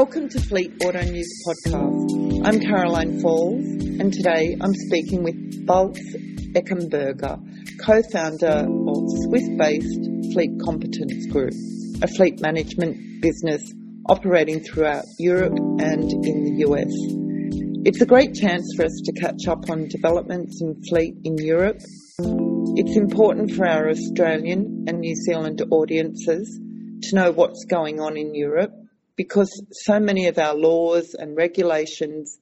Welcome to Fleet Auto News Podcast. I'm Caroline Falls, and today I'm speaking with Balz Eggenberger, co-founder of Swiss-based Fleet Competence Group, a fleet management business operating throughout Europe and in the US. It's a great chance for us to catch up on developments in fleet in Europe. It's important for our Australian and New Zealand audiences to know what's going on in Europe because so many of our laws and regulations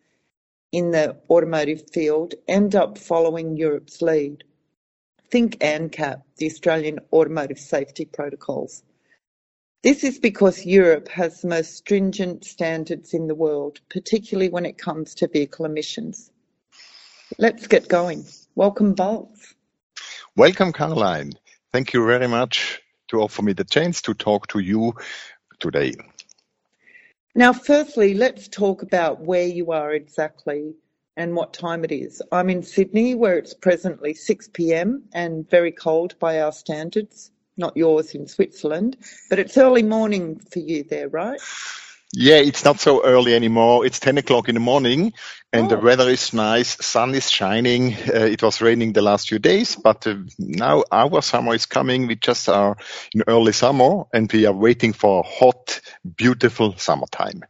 in the automotive field end up following Europe's lead. Think ANCAP, the Australian Automotive Safety Protocols. This is because Europe has the most stringent standards in the world, particularly when it comes to vehicle emissions. Let's get going. Welcome, Balz. Welcome, Caroline. Thank you very much to offer me the chance to talk to you today. Now, firstly, let's talk about where you are exactly and what time it is. I'm in Sydney, where it's presently 6 p.m. and very cold by our standards, not yours in Switzerland, but it's early morning for you there, right? Yeah, it's not so early anymore. It's 10 o'clock in the morning and oh. the weather is nice. Sun is shining. Uh, it was raining the last few days, but uh, now our summer is coming. We just are in early summer and we are waiting for a hot, beautiful summertime.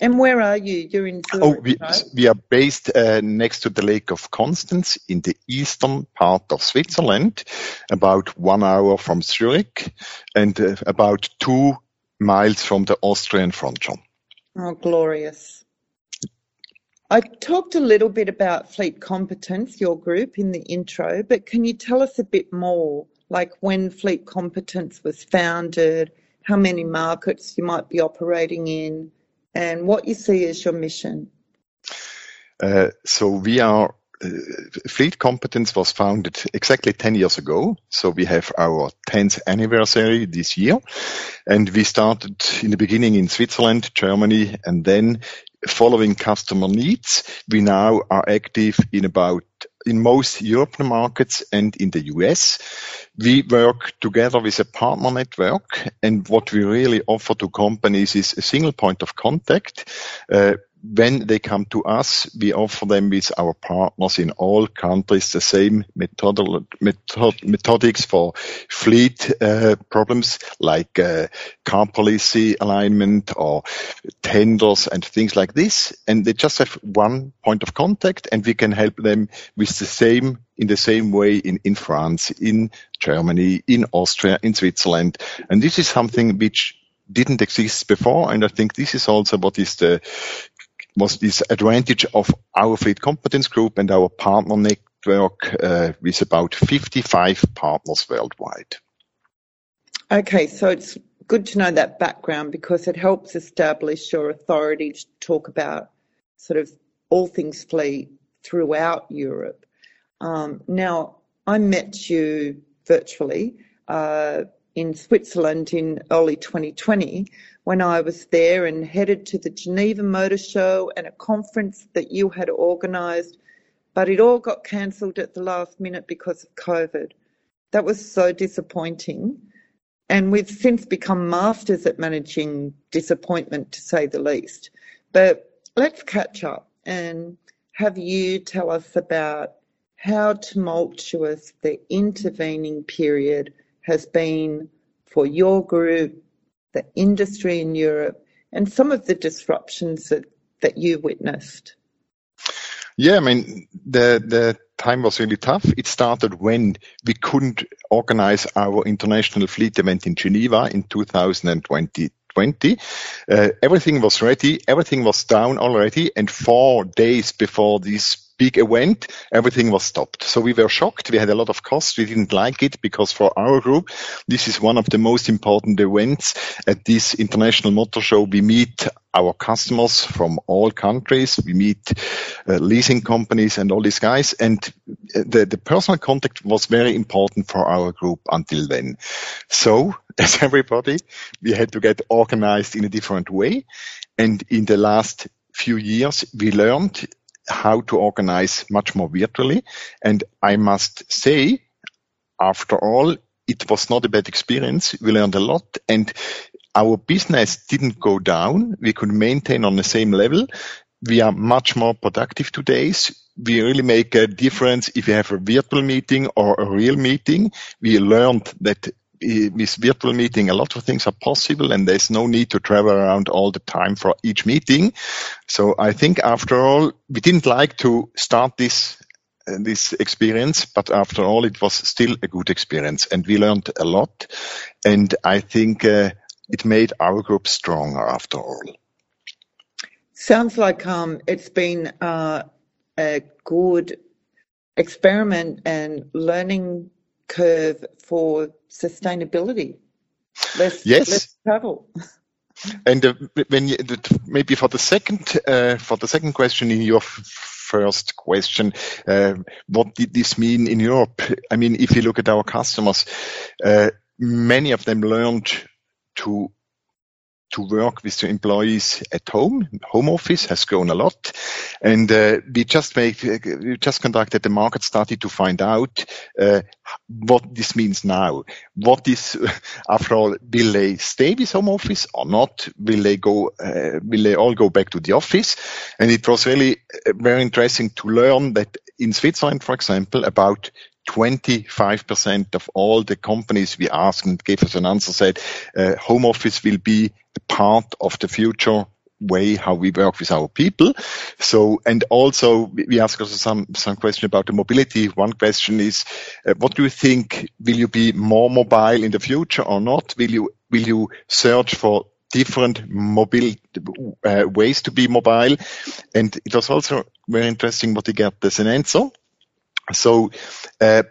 And where are you? You're in Zurich, Oh, we, right? we are based uh, next to the Lake of Constance in the eastern part of Switzerland, about one hour from Zurich and uh, about two miles from the Austrian front, frontier. Oh, glorious. I talked a little bit about Fleet Competence, your group, in the intro, but can you tell us a bit more, like when Fleet Competence was founded, how many markets you might be operating in, and what you see as your mission? Uh, so we are Fleet Competence was founded exactly 10 years ago. So we have our 10th anniversary this year. And we started in the beginning in Switzerland, Germany, and then following customer needs, we now are active in about in most European markets and in the US. We work together with a partner network and what we really offer to companies is a single point of contact. Uh, when they come to us, we offer them with our partners in all countries the same method, method, methodics for fleet uh, problems like uh, car policy alignment or tenders and things like this. And they just have one point of contact and we can help them with the same in the same way in, in France, in Germany, in Austria, in Switzerland. And this is something which didn't exist before. And I think this is also what is the was this advantage of our fleet competence group and our partner network uh, with about 55 partners worldwide. Okay, so it's good to know that background because it helps establish your authority to talk about sort of all things fleet throughout Europe. Um, now, I met you virtually uh, in Switzerland in early 2020 when I was there and headed to the Geneva Motor Show and a conference that you had organised, but it all got cancelled at the last minute because of COVID. That was so disappointing. And we've since become masters at managing disappointment, to say the least. But let's catch up and have you tell us about how tumultuous the intervening period has been for your group, the industry in Europe, and some of the disruptions that, that you witnessed? Yeah, I mean, the, the time was really tough. It started when we couldn't organize our international fleet event in Geneva in 2020. 20. Uh, everything was ready, everything was down already, and four days before this big event, everything was stopped. So we were shocked. We had a lot of costs. We didn't like it because for our group, this is one of the most important events at this international motor show. We meet our customers from all countries. We meet uh, leasing companies and all these guys. And uh, the, the personal contact was very important for our group until then. So as everybody, we had to get organized in a different way. And in the last few years, we learned how to organize much more virtually. And I must say, after all, it was not a bad experience. We learned a lot. And our business didn't go down. We could maintain on the same level. We are much more productive today. We really make a difference if you have a virtual meeting or a real meeting. We learned that with virtual meeting, a lot of things are possible and there's no need to travel around all the time for each meeting. So I think after all, we didn't like to start this uh, this experience, but after all, it was still a good experience and we learned a lot. And I think uh, it made our group stronger after all. Sounds like um, it's been uh, a good experiment and learning curve for sustainability. Less, yes. less travel. And uh, when you, maybe for the second uh, for the second question in your first question, uh, what did this mean in Europe? I mean, if you look at our customers, uh, many of them learned to to work with the employees at home. Home office has grown a lot, and uh, we just make we just conducted the market study to find out uh, what this means now. What is after all? Will they stay with home office or not? Will they go? Uh, will they all go back to the office? And it was really uh, very interesting to learn that in Switzerland, for example, about 25% of all the companies we asked and gave us an answer said uh, home office will be a part of the future way how we work with our people. So, and also we ask also some, some question about the mobility. One question is, uh, what do you think? Will you be more mobile in the future or not? Will you, will you search for different mobile uh, ways to be mobile? And it was also very interesting what we got as an answer. So uh,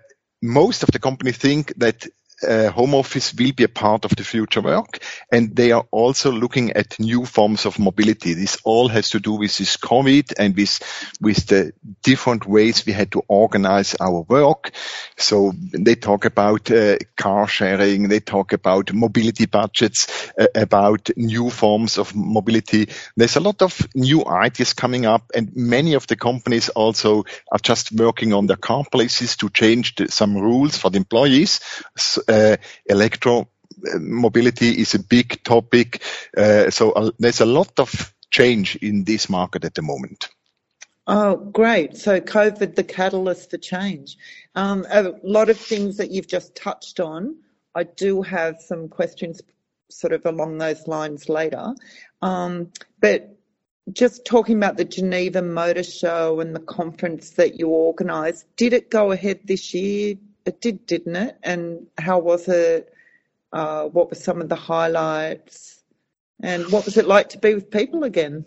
most of the companies think that uh, home office will be a part of the future work and they are also looking at new forms of mobility. This all has to do with this COVID and with, with the different ways we had to organize our work. So they talk about uh, car sharing, they talk about mobility budgets, uh, about new forms of mobility. There's a lot of new ideas coming up and many of the companies also are just working on their car places to change the, some rules for the employees. So, electro mobility is a big topic. Uh, so uh, there's a lot of change in this market at the moment. Oh, great. So COVID, the catalyst for change. Um, a lot of things that you've just touched on. I do have some questions sort of along those lines later. Um, but just talking about the Geneva Motor Show and the conference that you organised, did it go ahead this year? It did, didn't it? And how was it? Uh, what were some of the highlights? And what was it like to be with people again?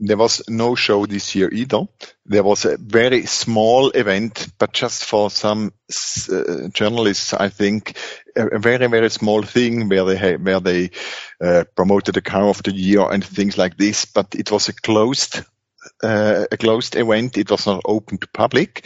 There was no show this year either. There was a very small event, but just for some uh, journalists, I think, a, a, very very small thing where they where they uh, promoted the car of the year and things like this. But it was a closed uh, a closed event. It was not open to public.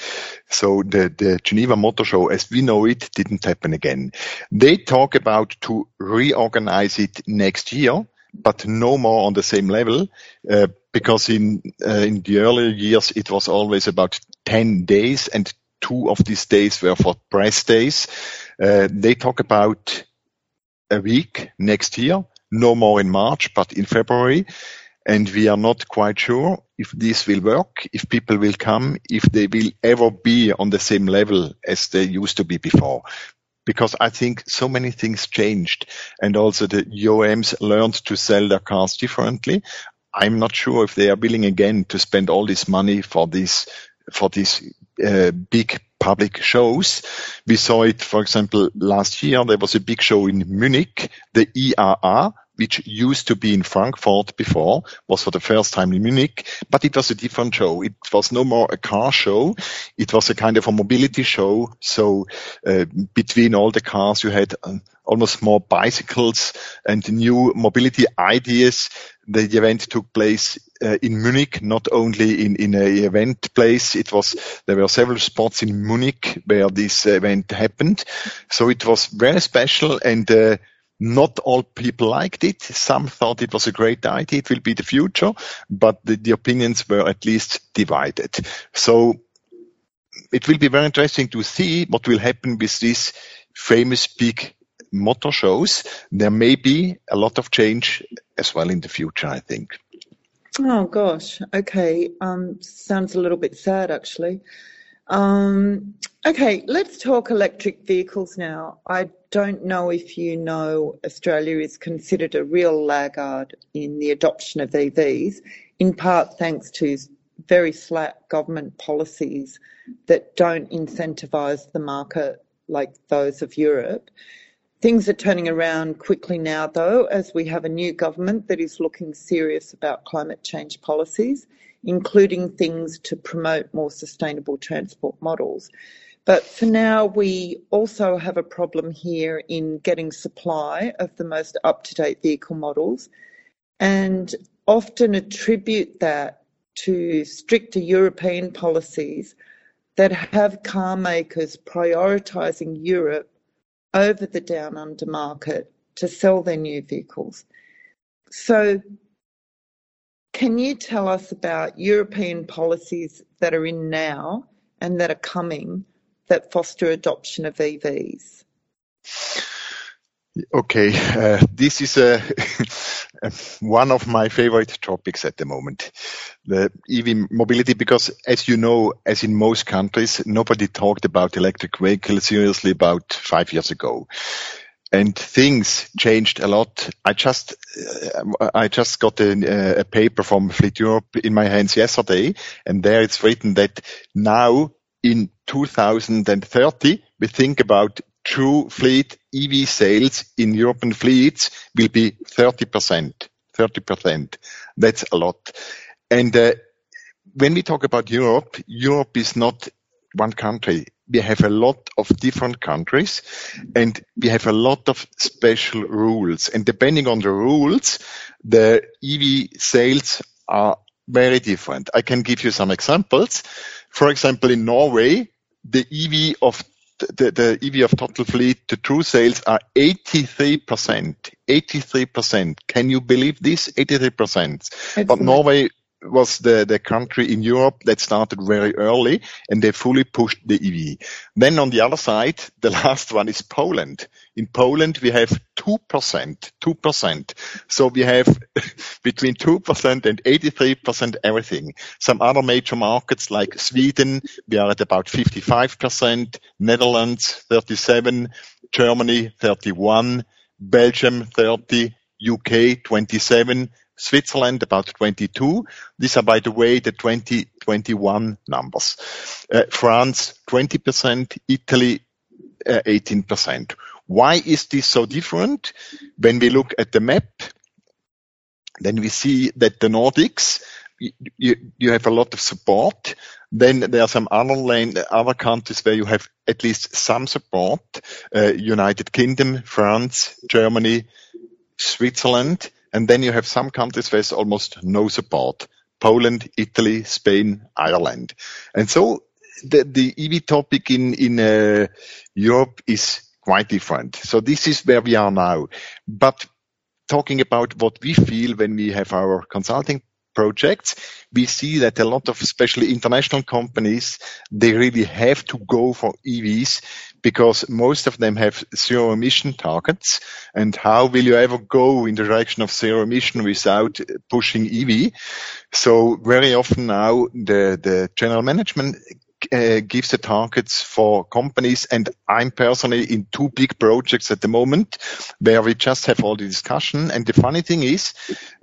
So the, the Geneva Motor Show, as we know it, didn't happen again. They talk about to reorganize it next year, but no more on the same level, uh, because in, uh, in the earlier years, it was always about 10 days and two of these days were for press days. They talk about a week next year, no more in March, but in February and we are not quite sure if this will work, if people will come, if they will ever be on the same level as they used to be before. Because I think so many things changed and also the OEMs learned to sell their cars differently. I'm not sure if they are willing again to spend all this money for this, for these uh, big public shows. We saw it, for example, last year, there was a big show in Munich, the IAA, which used to be in Frankfurt before, was for the first time in Munich, but it was a different show. It was no more a car show. It was a kind of a mobility show. So uh, between all the cars, you had uh, almost more bicycles and new mobility ideas. The event took place uh, in Munich, not only in, in a event place. It was, there were several spots in Munich where this event happened. So it was very special and uh, not all people liked it. Some thought it was a great idea. It will be the future, but the, the opinions were at least divided. So it will be very interesting to see what will happen with these famous big motor shows, there may be a lot of change as well in the future, I think. Oh gosh, okay. Um, sounds a little bit sad actually. Um, okay, let's talk electric vehicles now. I don't know if you know Australia is considered a real laggard in the adoption of EVs, in part thanks to very slack government policies that don't incentivise the market like those of Europe. Things are turning around quickly now, though, as we have a new government that is looking serious about climate change policies including things to promote more sustainable transport models. But for now, we also have a problem here in getting supply of the most up to date vehicle models and often attribute that to stricter European policies that have car makers prioritising Europe over the down under market to sell their new vehicles. So can you tell us about European policies that are in now and that are coming that foster adoption of EVs? Okay, uh, this is a, one of my favorite topics at the moment, the EV mobility, because as you know, as in most countries, nobody talked about electric vehicles seriously about five years ago and things changed a lot. I just uh, I just got a, a, paper from Fleet Europe in my hands yesterday, and there it's written that now in 2030 we think about true fleet EV sales in European fleets will be 30 percent. 30 percent. That's a lot. And uh, when we talk about Europe, Europe is not one country we have a lot of different countries and we have a lot of special rules. And depending on the rules, the EV sales are very different. I can give you some examples. For example, in Norway, the EV of the, the EV of total fleet, the true sales are 83%. 83%. Can you believe this? 83%. Excellent. But Norway was the, the country in Europe that started very early and they fully pushed the EV. Then on the other side, the last one is Poland. In Poland, we have 2%, 2%. So we have between 2% and 83% everything. Some other major markets like Sweden, we are at about 55%, Netherlands 37, Germany 31, Belgium 30, UK 27, Switzerland about 22. These are, by the way, the 2021 numbers. Uh, France 20%, Italy uh, 18%. Why is this so different? When we look at the map, then we see that the Nordics, you, you have a lot of support. Then there are some other land, other countries where you have at least some support. Uh, United Kingdom, France, Germany, Switzerland. And then you have some countries there's almost no support. Poland, Italy, Spain, Ireland. And so the, the EV topic in, in uh, Europe is quite different. So this is where we are now. But talking about what we feel when we have our consulting projects, we see that a lot of especially international companies, they really have to go for EVs because most of them have zero emission targets. And how will you ever go in the direction of zero emission without pushing EV? So very often now the, the general management uh, gives the targets for companies. And I'm personally in two big projects at the moment where we just have all the discussion. And the funny thing is,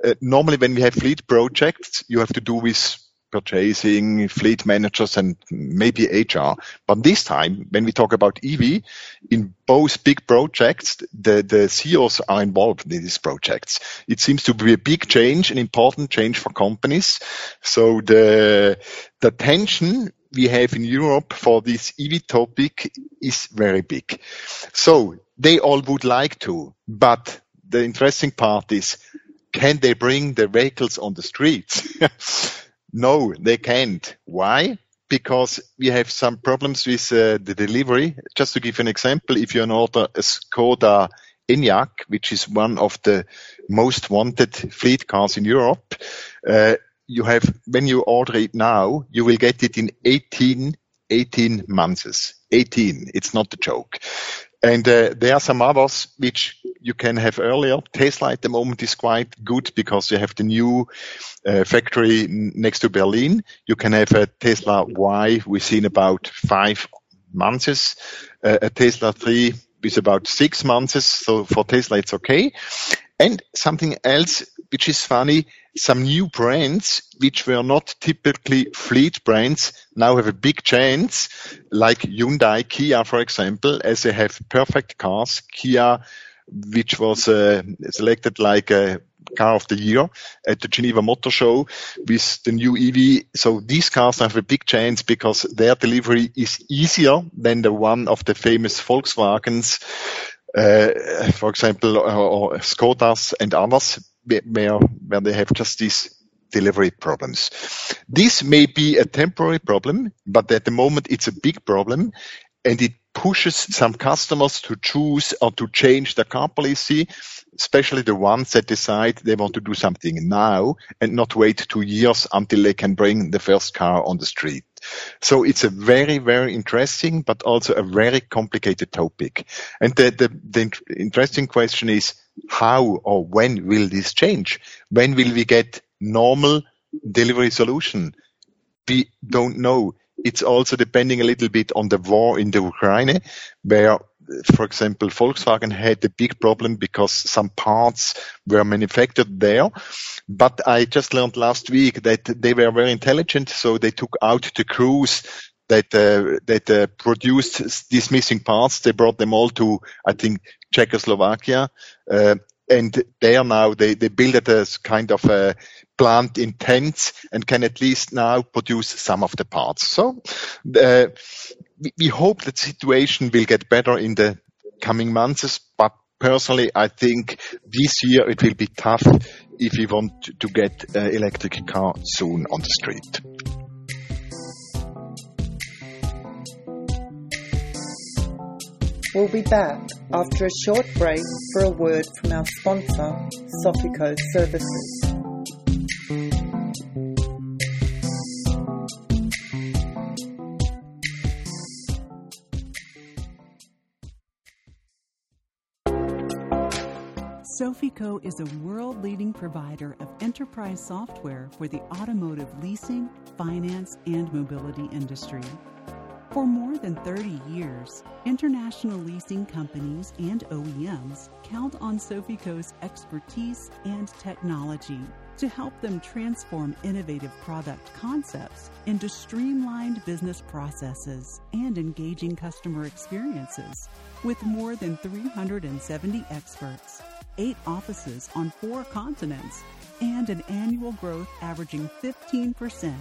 uh, normally when we have fleet projects, you have to do with purchasing, fleet managers, and maybe HR. But this time, when we talk about EV, in both big projects, the, the CEOs are involved in these projects. It seems to be a big change, an important change for companies. So the, the tension we have in Europe for this EV topic is very big. So they all would like to, but the interesting part is, can they bring the vehicles on the streets? no, they can't. Why? Because we have some problems with uh, the delivery. Just to give an example, if you order a Skoda Enyaq, which is one of the most wanted fleet cars in Europe, uh, you have, when you order it now, you will get it in 18, 18 months. 18. It's not a joke. And uh, there are some others which you can have earlier. Tesla at the moment is quite good because you have the new uh, factory next to Berlin. You can have a Tesla Y within about five months, uh, a Tesla 3 with about six months. So for Tesla, it's okay. And something else which is funny, some new brands which were not typically fleet brands now have a big chance, like Hyundai, Kia, for example, as they have perfect cars. Kia, which was uh, selected like a car of the year at the Geneva Motor Show with the new EV. So these cars have a big chance because their delivery is easier than the one of the famous Volkswagens uh, for example, or, or Skodas and others, where, where they have just these delivery problems. This may be a temporary problem, but at the moment it's a big problem and it pushes some customers to choose or to change their car policy, especially the ones that decide they want to do something now and not wait two years until they can bring the first car on the street. So it's a very, very interesting, but also a very complicated topic. And the, the, the interesting question is how or when will this change? When will we get normal delivery solution? We don't know. It's also depending a little bit on the war in the Ukraine, where, for example, Volkswagen had a big problem because some parts were manufactured there. But I just learned last week that they were very intelligent, so they took out the crews that uh, that uh, produced these missing parts. They brought them all to, I think, Czechoslovakia, uh, and there now they they build it as kind of a plant in tents and can at least now produce some of the parts. So uh, we, hope that the situation will get better in the coming months, but personally, I think this year it will be tough if we want to get an electric car soon on the street. We'll be back after a short break for a word from our sponsor, Sofico Services. Sofico is a world leading provider of enterprise software for the automotive leasing, finance, and mobility industry. For more than 30 years, international leasing companies and OEMs count on Sofico's expertise and technology to help them transform innovative product concepts into streamlined business processes and engaging customer experiences. With more than 370 experts, eight offices on four continents, and an annual growth averaging 15%,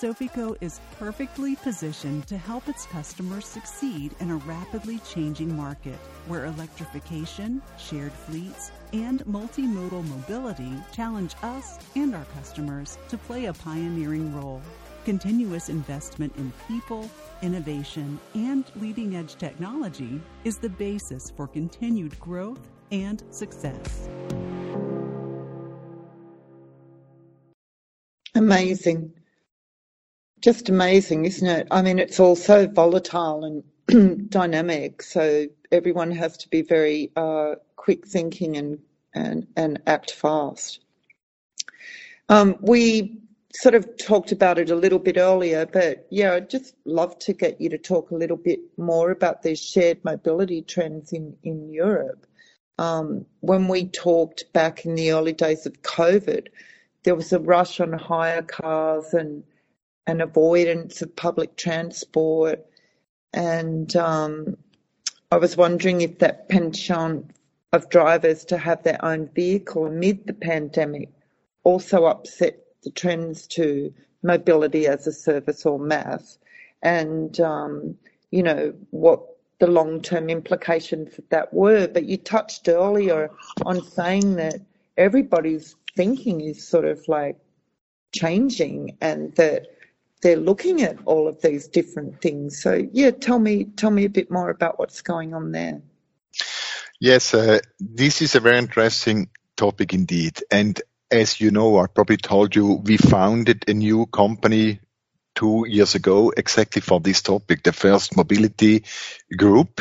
Sofico is perfectly positioned to help its customers succeed in a rapidly changing market where electrification, shared fleets, and multimodal mobility challenge us and our customers to play a pioneering role. Continuous investment in people, innovation, and leading edge technology is the basis for continued growth and success. Amazing. Just amazing, isn't it? I mean, it's all so volatile and dynamic, so everyone has to be very uh, quick thinking and, and, and act fast. Um, we sort of talked about it a little bit earlier, but yeah, I'd just love to get you to talk a little bit more about these shared mobility trends in, in Europe. Um, when we talked back in the early days of COVID, there was a rush on hire cars and an avoidance of public transport. And um, I was wondering if that penchant of drivers to have their own vehicle amid the pandemic also upset the trends to mobility as a service or MaaS, and um, you know what the long-term implications of that were. But you touched earlier on saying that everybody's thinking is sort of like changing and that they're looking at all of these different things. So yeah, tell me tell me a bit more about what's going on there. Yes, uh, this is a very interesting topic indeed. And as you know, I probably told you, we founded a new company two years ago exactly for this topic, the first mobility group.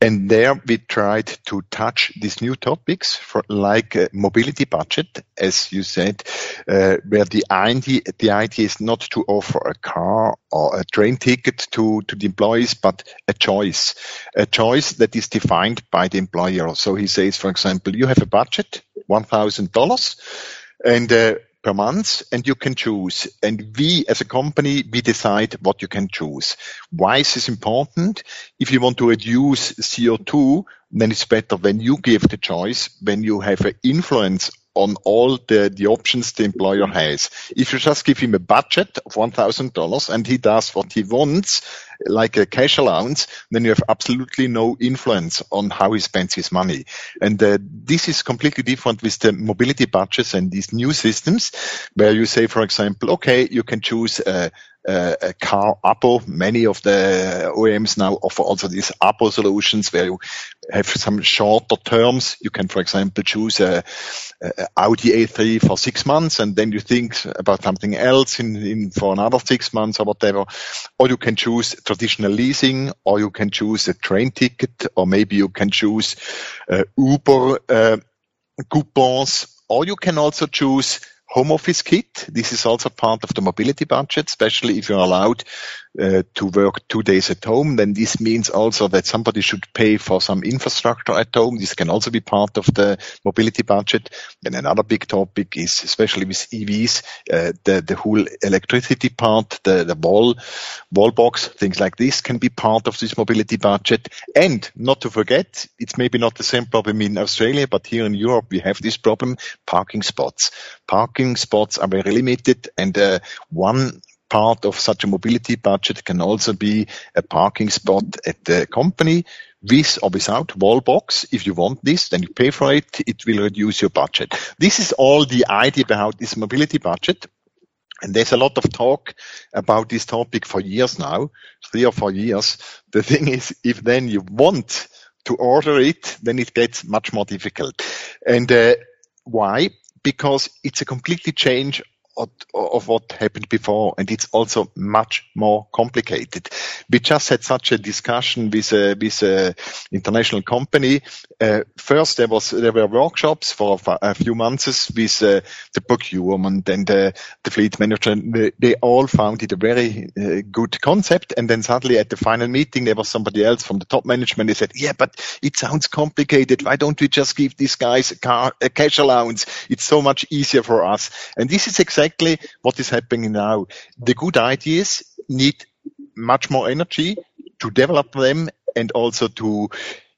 And there we tried to touch these new topics for like uh, mobility budget, as you said, uh, where the idea, the idea is not to offer a car or a train ticket to, to the employees, but a choice, a choice that is defined by the employer. So he says, for example, you have a budget, $1,000 and uh, per month and you can choose. And we as a company, we decide what you can choose. Why is this important? If you want to reduce CO2, then it's better when you give the choice, when you have an influence on all the, the options the employer has. If you just give him a budget of $1,000 and he does what he wants, like a cash allowance, then you have absolutely no influence on how he spends his money. And uh, this is completely different with the mobility budgets and these new systems where you say, for example, okay, you can choose a, uh, a car Abo. Many of the OEMs now offer also these Abo solutions where you have some shorter terms. You can, for example, choose a, a Audi A3 for six months and then you think about something else in, in for another six months or whatever. Or you can choose traditional leasing or you can choose a train ticket or maybe you can choose uh, Uber uh, coupons or you can also choose home office kit. This is also part of the mobility budget, especially if you're allowed uh, to work two days at home, then this means also that somebody should pay for some infrastructure at home. This can also be part of the mobility budget. Then another big topic is, especially with EVs, uh, the, the whole electricity part, the, the wall, wall box, things like this can be part of this mobility budget. And not to forget, it's maybe not the same problem in Australia, but here in Europe, we have this problem, parking spots. Parking spots are very limited and uh, one part of such a mobility budget can also be a parking spot at the company with or without wall box. If you want this, then you pay for it. It will reduce your budget. This is all the idea about this mobility budget. And there's a lot of talk about this topic for years now, three or four years. The thing is, if then you want to order it, then it gets much more difficult. And uh, why? Because it's a completely change of what happened before, and it's also much more complicated. We just had such a discussion with a, with a international company. Uh, first, there was there were workshops for a few months with uh, the procurement and uh, the fleet manager. They, all found it a very uh, good concept, and then suddenly at the final meeting, there was somebody else from the top management. They said, "Yeah, but it sounds complicated. Why don't we just give these guys a, car, a cash allowance? It's so much easier for us." And this is exactly exactly what is happening now. The good ideas need much more energy to develop them and also to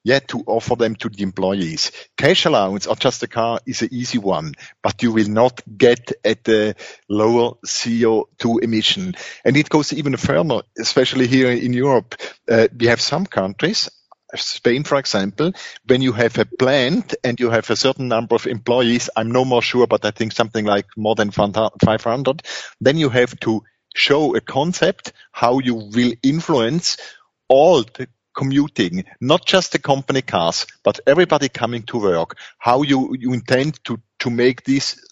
yeah, to offer them to the employees. Cash allowance or just a car is an easy one, but you will not get at the lower CO2 emission. And it goes even further, especially here in Europe. Uh, we have some countries, Spain, for example, when you have a plant and you have a certain number of employees, I'm no more sure, but I think something like more than 500, then you have to show a concept how you will influence all the commuting, not just the company cars, but everybody coming to work, how you, you intend to, to make this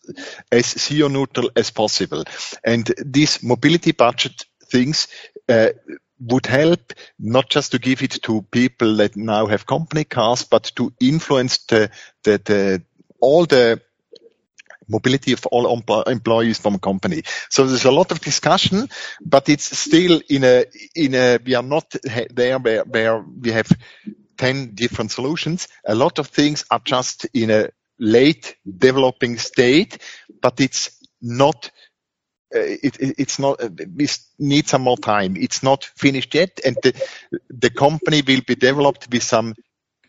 as CO neutral as possible. And these mobility budget things uh, would help not just to give it to people that now have company cars, but to influence the, the, the all the mobility of all employees from a company. So there's a lot of discussion, but it's still in a, in a, we are not there where, where we have 10 different solutions. A lot of things are just in a late developing state, but it's not it, it, it's not uh, we need some more time. It's not finished yet and the, the company will be developed with some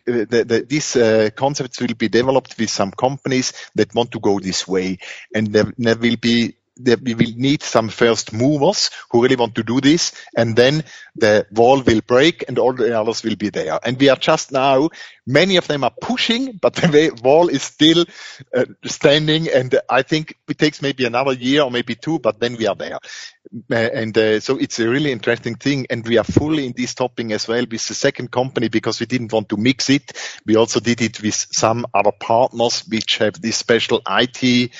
uh, the, the, these uh, concepts will be developed with some companies that want to go this way. And there, there will be that we will need some first movers who really want to do this, and then the wall will break and all the others will be there. And we are just now, many of them are pushing, but the wall is still uh, standing. And I think it takes maybe another year or maybe two, but then we are there. Uh, and uh, so it's a really interesting thing. And we are fully in this topic as well with the second company because we didn't want to mix it. We also did it with some other partners which have this special IT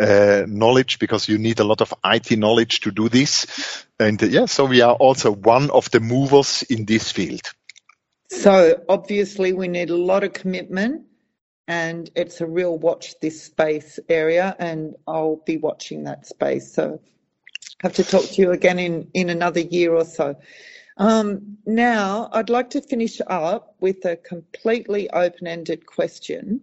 uh, knowledge because you need a lot of IT knowledge to do this. And uh, yeah, so we are also one of the movers in this field. So obviously we need a lot of commitment and it's a real watch this space area and I'll be watching that space. So have to talk to you again in, in another year or so. Um, now, I'd like to finish up with a completely open ended question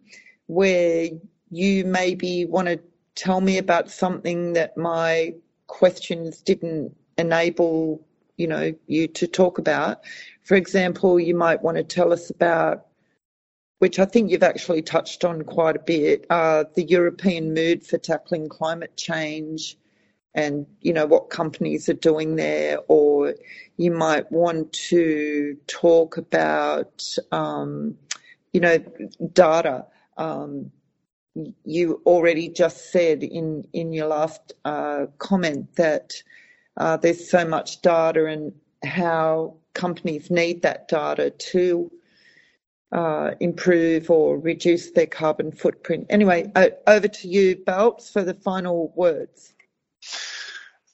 where you maybe want to tell me about something that my questions didn't enable you know you to talk about for example you might want to tell us about which I think you've actually touched on quite a bit, uh, the European mood for tackling climate change, and you know what companies are doing there, or you might want to talk about um, you know data. Um, you already just said in in your last uh, comment that uh, there's so much data and how companies need that data to uh, improve or reduce their carbon footprint. Anyway, over to you, Balz, for the final words.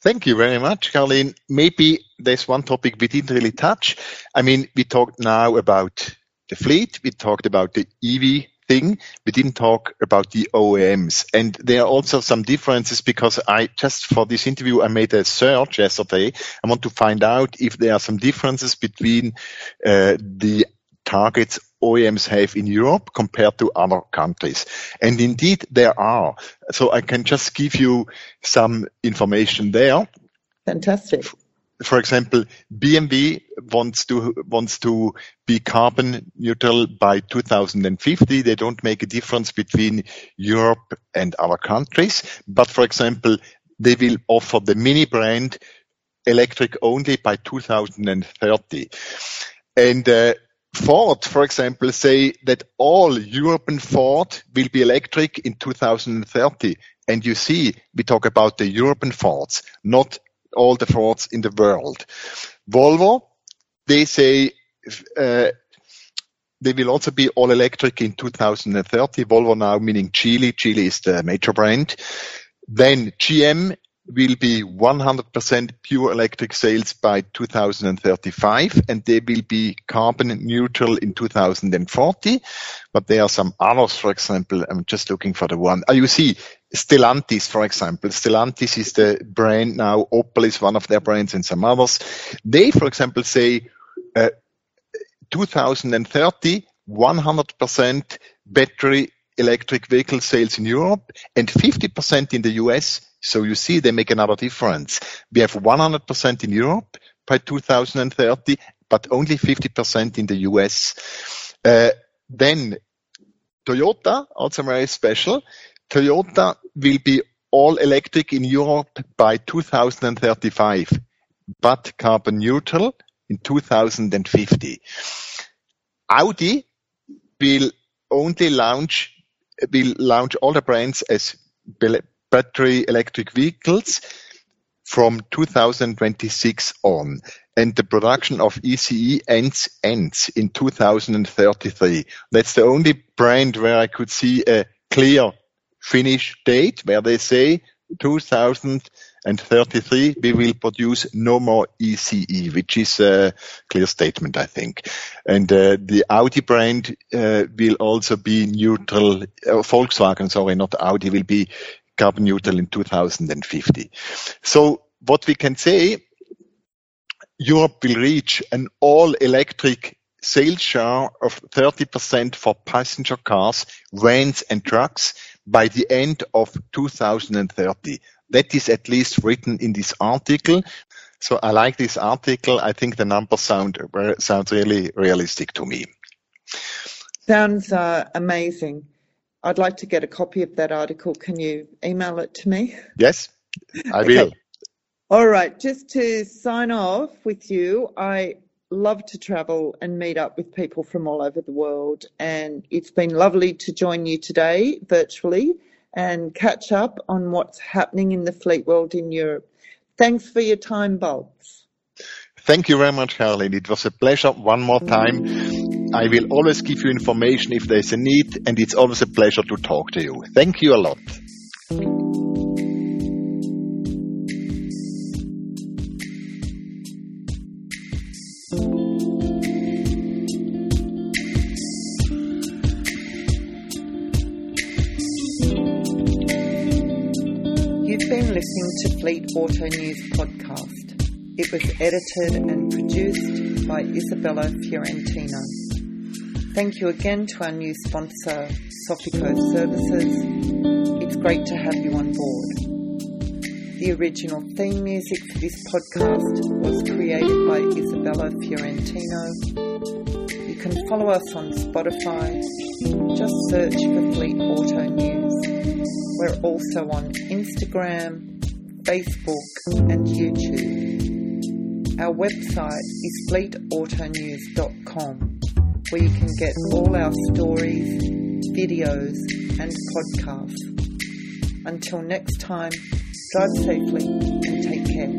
Thank you very much, Caroline. Maybe there's one topic we didn't really touch. I mean, we talked now about the fleet, we talked about the EV thing. We didn't talk about the OEMs. And there are also some differences because I just for this interview, I made a search yesterday. I want to find out if there are some differences between uh, the targets OEMs have in Europe compared to other countries. And indeed there are. So I can just give you some information there. Fantastic. For example, BMW wants to wants to be carbon neutral by 2050. They don't make a difference between Europe and other countries. But for example, they will offer the mini brand electric only by 2030. And uh, Ford, for example, say that all European Ford will be electric in 2030. And you see, we talk about the European Fords, not all the Fords in the world. Volvo, they say uh, they will also be all electric in 2030. Volvo now meaning Geely. Geely is the major brand. Then GM will be 100% pure electric sales by 2035, and they will be carbon neutral in 2040. But there are some others, for example, I'm just looking for the one. Oh, you see, Stellantis, for example. Stellantis is the brand now. Opel is one of their brands and some others. They, for example, say uh, 2030, 100% battery electric vehicle sales in Europe and 50% in the US so you see, they make another difference. We have 100% in Europe by 2030, but only 50% in the US. Uh, then Toyota, also very special. Toyota will be all electric in Europe by 2035, but carbon neutral in 2050. Audi will only launch will launch all the brands as battery electric vehicles from 2026 on, and the production of ICE ends ends in 2033. That's the only brand where I could see a clear finish date where they say 2033 we will produce no more ICE, which is a clear statement, I think. And uh, the Audi brand uh, will also be neutral. Uh, Volkswagen, sorry, not Audi, will be carbon neutral in 2050. So what we can say, Europe will reach an all electric sales share of 30% for passenger cars, vans and trucks by the end of 2030. That is at least written in this article. So I like this article. I think the numbers sound sounds really realistic to me. Sounds uh, amazing. I'd like to get a copy of that article. Can you email it to me? Yes, I okay. will. All right, just to sign off with you, I love to travel and meet up with people from all over the world, and it's been lovely to join you today virtually and catch up on what's happening in the fleet world in Europe. Thanks for your time, Balz. Thank you very much, Caroline. It was a pleasure one more time. I will always give you information if there's a need, and it's always a pleasure to talk to you. Thank you a lot. Fleet Auto News podcast. It was edited and produced by Isabella Fiorentino. Thank you again to our new sponsor, Sofico Services. It's great to have you on board. The original theme music for this podcast was created by Isabella Fiorentino. You can follow us on Spotify. Just search for Fleet Auto News. We're also on Instagram, Facebook, and YouTube. Our website is fleetautonews.com, where you can get all our stories, videos, and podcasts. Until next time, drive safely and take care.